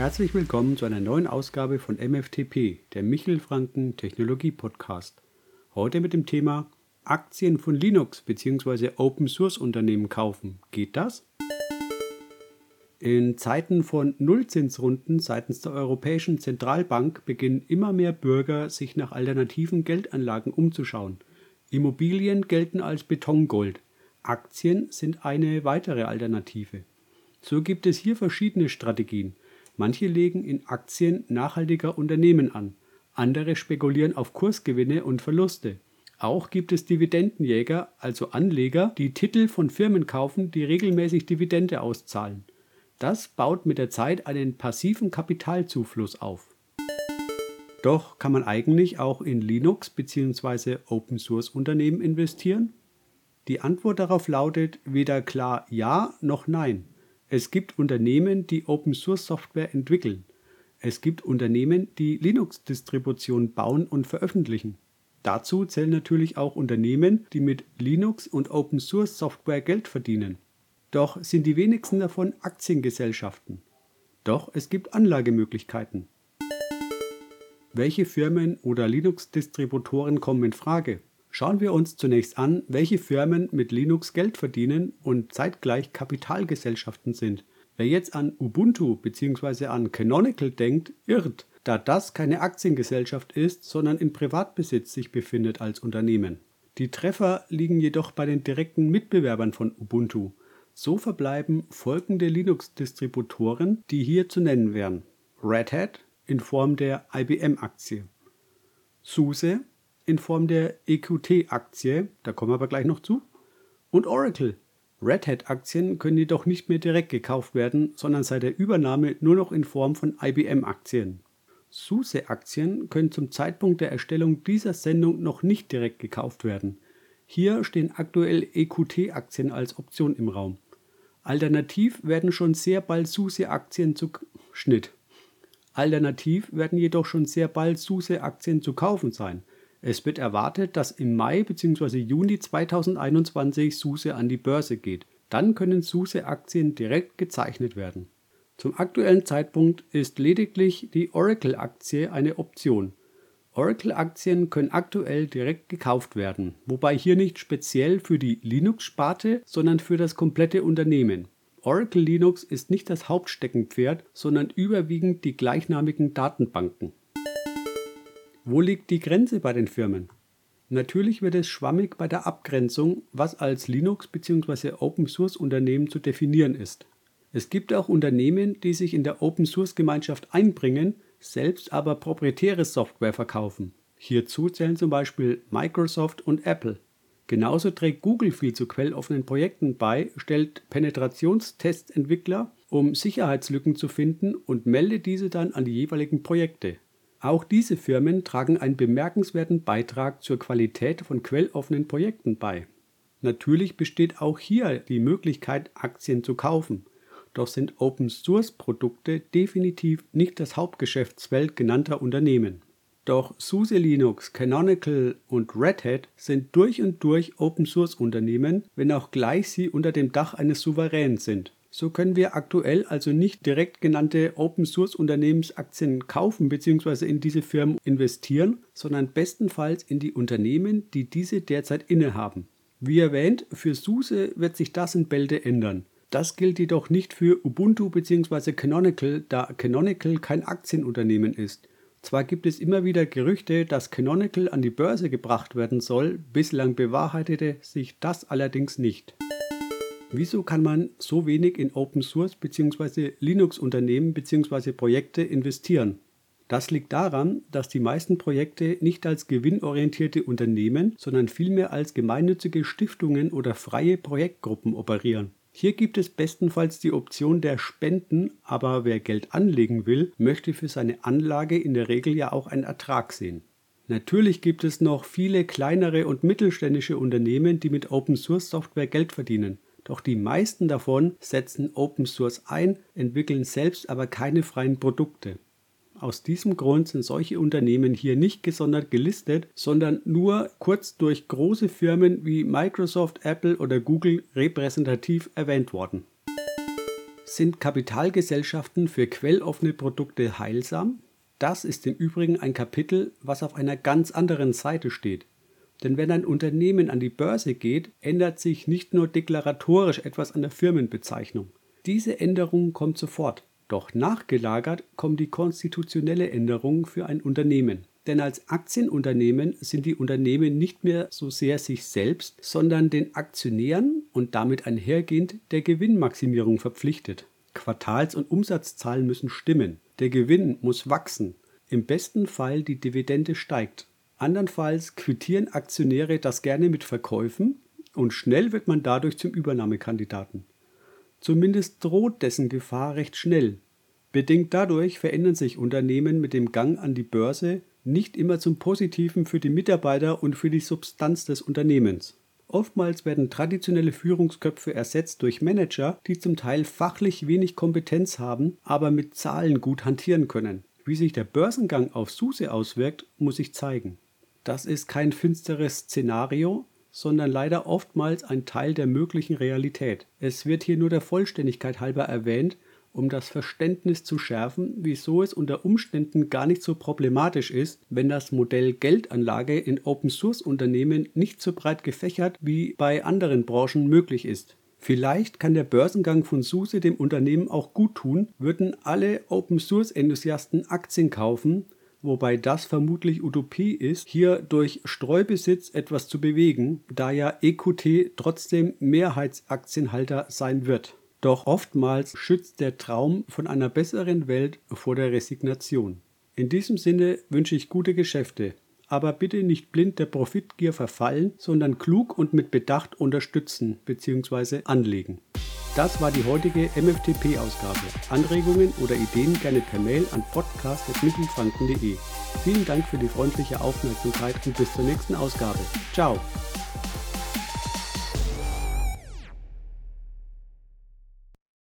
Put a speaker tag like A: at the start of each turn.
A: Herzlich willkommen zu einer neuen Ausgabe von MFTP, der Michel Franken Technologie Podcast. Heute mit dem Thema Aktien von Linux bzw. Open Source Unternehmen kaufen. Geht das? In Zeiten von Nullzinsrunden seitens der Europäischen Zentralbank beginnen immer mehr Bürger, sich nach alternativen Geldanlagen umzuschauen. Immobilien gelten als Betongold. Aktien sind eine weitere Alternative. So gibt es hier verschiedene Strategien. Manche legen in Aktien nachhaltiger Unternehmen an, andere spekulieren auf Kursgewinne und Verluste. Auch gibt es Dividendenjäger, also Anleger, die Titel von Firmen kaufen, die regelmäßig Dividende auszahlen. Das baut mit der Zeit einen passiven Kapitalzufluss auf. Doch kann man eigentlich auch in Linux bzw. Open Source Unternehmen investieren? Die Antwort darauf lautet weder klar Ja noch Nein. Es gibt Unternehmen, die Open Source Software entwickeln. Es gibt Unternehmen, die Linux-Distributionen bauen und veröffentlichen. Dazu zählen natürlich auch Unternehmen, die mit Linux und Open Source Software Geld verdienen. Doch sind die wenigsten davon Aktiengesellschaften. Doch es gibt Anlagemöglichkeiten. Welche Firmen oder Linux-Distributoren kommen in Frage? Schauen wir uns zunächst an, welche Firmen mit Linux Geld verdienen und zeitgleich Kapitalgesellschaften sind. Wer jetzt an Ubuntu bzw. an Canonical denkt, irrt, da das keine Aktiengesellschaft ist, sondern im Privatbesitz sich befindet als Unternehmen. Die Treffer liegen jedoch bei den direkten Mitbewerbern von Ubuntu. So verbleiben folgende Linux-Distributoren, die hier zu nennen wären. Red Hat in Form der IBM-Aktie, SUSE in Form der EQT-Aktie, da kommen wir aber gleich noch zu, und Oracle. Red Hat-Aktien können jedoch nicht mehr direkt gekauft werden, sondern seit der Übernahme nur noch in Form von IBM-Aktien. SUSE-Aktien können zum Zeitpunkt der Erstellung dieser Sendung noch nicht direkt gekauft werden. Hier stehen aktuell EQT-Aktien als Option im Raum. Alternativ werden schon sehr bald SUSE-Aktien zu Schnitt. Alternativ werden jedoch schon sehr bald SUSE-Aktien zu kaufen sein. Es wird erwartet, dass im Mai bzw. Juni 2021 SUSE an die Börse geht. Dann können SUSE-Aktien direkt gezeichnet werden. Zum aktuellen Zeitpunkt ist lediglich die Oracle-Aktie eine Option. Oracle-Aktien können aktuell direkt gekauft werden, wobei hier nicht speziell für die Linux-Sparte, sondern für das komplette Unternehmen. Oracle Linux ist nicht das Hauptsteckenpferd, sondern überwiegend die gleichnamigen Datenbanken. Wo liegt die Grenze bei den Firmen? Natürlich wird es schwammig bei der Abgrenzung, was als Linux- bzw. Open-Source-Unternehmen zu definieren ist. Es gibt auch Unternehmen, die sich in der Open-Source-Gemeinschaft einbringen, selbst aber proprietäre Software verkaufen. Hierzu zählen zum Beispiel Microsoft und Apple. Genauso trägt Google viel zu quelloffenen Projekten bei, stellt Penetrationstestentwickler, um Sicherheitslücken zu finden und meldet diese dann an die jeweiligen Projekte. Auch diese Firmen tragen einen bemerkenswerten Beitrag zur Qualität von quelloffenen Projekten bei. Natürlich besteht auch hier die Möglichkeit, Aktien zu kaufen. Doch sind Open-Source-Produkte definitiv nicht das Hauptgeschäftsfeld genannter Unternehmen. Doch SUSE Linux, Canonical und Red Hat sind durch und durch Open-Source-Unternehmen, wenn auch gleich sie unter dem Dach eines Souveräns sind. So können wir aktuell also nicht direkt genannte Open Source Unternehmensaktien kaufen bzw. in diese Firmen investieren, sondern bestenfalls in die Unternehmen, die diese derzeit innehaben. Wie erwähnt, für SUSE wird sich das in Bälde ändern. Das gilt jedoch nicht für Ubuntu bzw. Canonical, da Canonical kein Aktienunternehmen ist. Zwar gibt es immer wieder Gerüchte, dass Canonical an die Börse gebracht werden soll, bislang bewahrheitete sich das allerdings nicht. Wieso kann man so wenig in Open Source bzw. Linux-Unternehmen bzw. Projekte investieren? Das liegt daran, dass die meisten Projekte nicht als gewinnorientierte Unternehmen, sondern vielmehr als gemeinnützige Stiftungen oder freie Projektgruppen operieren. Hier gibt es bestenfalls die Option der Spenden, aber wer Geld anlegen will, möchte für seine Anlage in der Regel ja auch einen Ertrag sehen. Natürlich gibt es noch viele kleinere und mittelständische Unternehmen, die mit Open Source Software Geld verdienen. Doch die meisten davon setzen Open Source ein, entwickeln selbst aber keine freien Produkte. Aus diesem Grund sind solche Unternehmen hier nicht gesondert gelistet, sondern nur kurz durch große Firmen wie Microsoft, Apple oder Google repräsentativ erwähnt worden. Sind Kapitalgesellschaften für quelloffene Produkte heilsam? Das ist im Übrigen ein Kapitel, was auf einer ganz anderen Seite steht. Denn wenn ein Unternehmen an die Börse geht, ändert sich nicht nur deklaratorisch etwas an der Firmenbezeichnung. Diese Änderung kommt sofort. Doch nachgelagert kommt die konstitutionelle Änderung für ein Unternehmen. Denn als Aktienunternehmen sind die Unternehmen nicht mehr so sehr sich selbst, sondern den Aktionären und damit einhergehend der Gewinnmaximierung verpflichtet. Quartals- und Umsatzzahlen müssen stimmen. Der Gewinn muss wachsen. Im besten Fall die Dividende steigt. Andernfalls quittieren Aktionäre das gerne mit Verkäufen und schnell wird man dadurch zum Übernahmekandidaten. Zumindest droht dessen Gefahr recht schnell. Bedingt dadurch verändern sich Unternehmen mit dem Gang an die Börse nicht immer zum Positiven für die Mitarbeiter und für die Substanz des Unternehmens. Oftmals werden traditionelle Führungsköpfe ersetzt durch Manager, die zum Teil fachlich wenig Kompetenz haben, aber mit Zahlen gut hantieren können. Wie sich der Börsengang auf SUSE auswirkt, muss sich zeigen. Das ist kein finsteres Szenario, sondern leider oftmals ein Teil der möglichen Realität. Es wird hier nur der Vollständigkeit halber erwähnt, um das Verständnis zu schärfen, wieso es unter Umständen gar nicht so problematisch ist, wenn das Modell Geldanlage in Open-Source-Unternehmen nicht so breit gefächert wie bei anderen Branchen möglich ist. Vielleicht kann der Börsengang von SUSE dem Unternehmen auch gut tun, würden alle Open-Source-Enthusiasten Aktien kaufen wobei das vermutlich Utopie ist, hier durch Streubesitz etwas zu bewegen, da ja EQT trotzdem Mehrheitsaktienhalter sein wird. Doch oftmals schützt der Traum von einer besseren Welt vor der Resignation. In diesem Sinne wünsche ich gute Geschäfte, aber bitte nicht blind der Profitgier verfallen, sondern klug und mit Bedacht unterstützen bzw. anlegen. Das war die heutige MFTP-Ausgabe. Anregungen oder Ideen gerne per Mail an podcast.mittelfranken.de. Vielen Dank für die freundliche Aufmerksamkeit und bis zur nächsten Ausgabe. Ciao!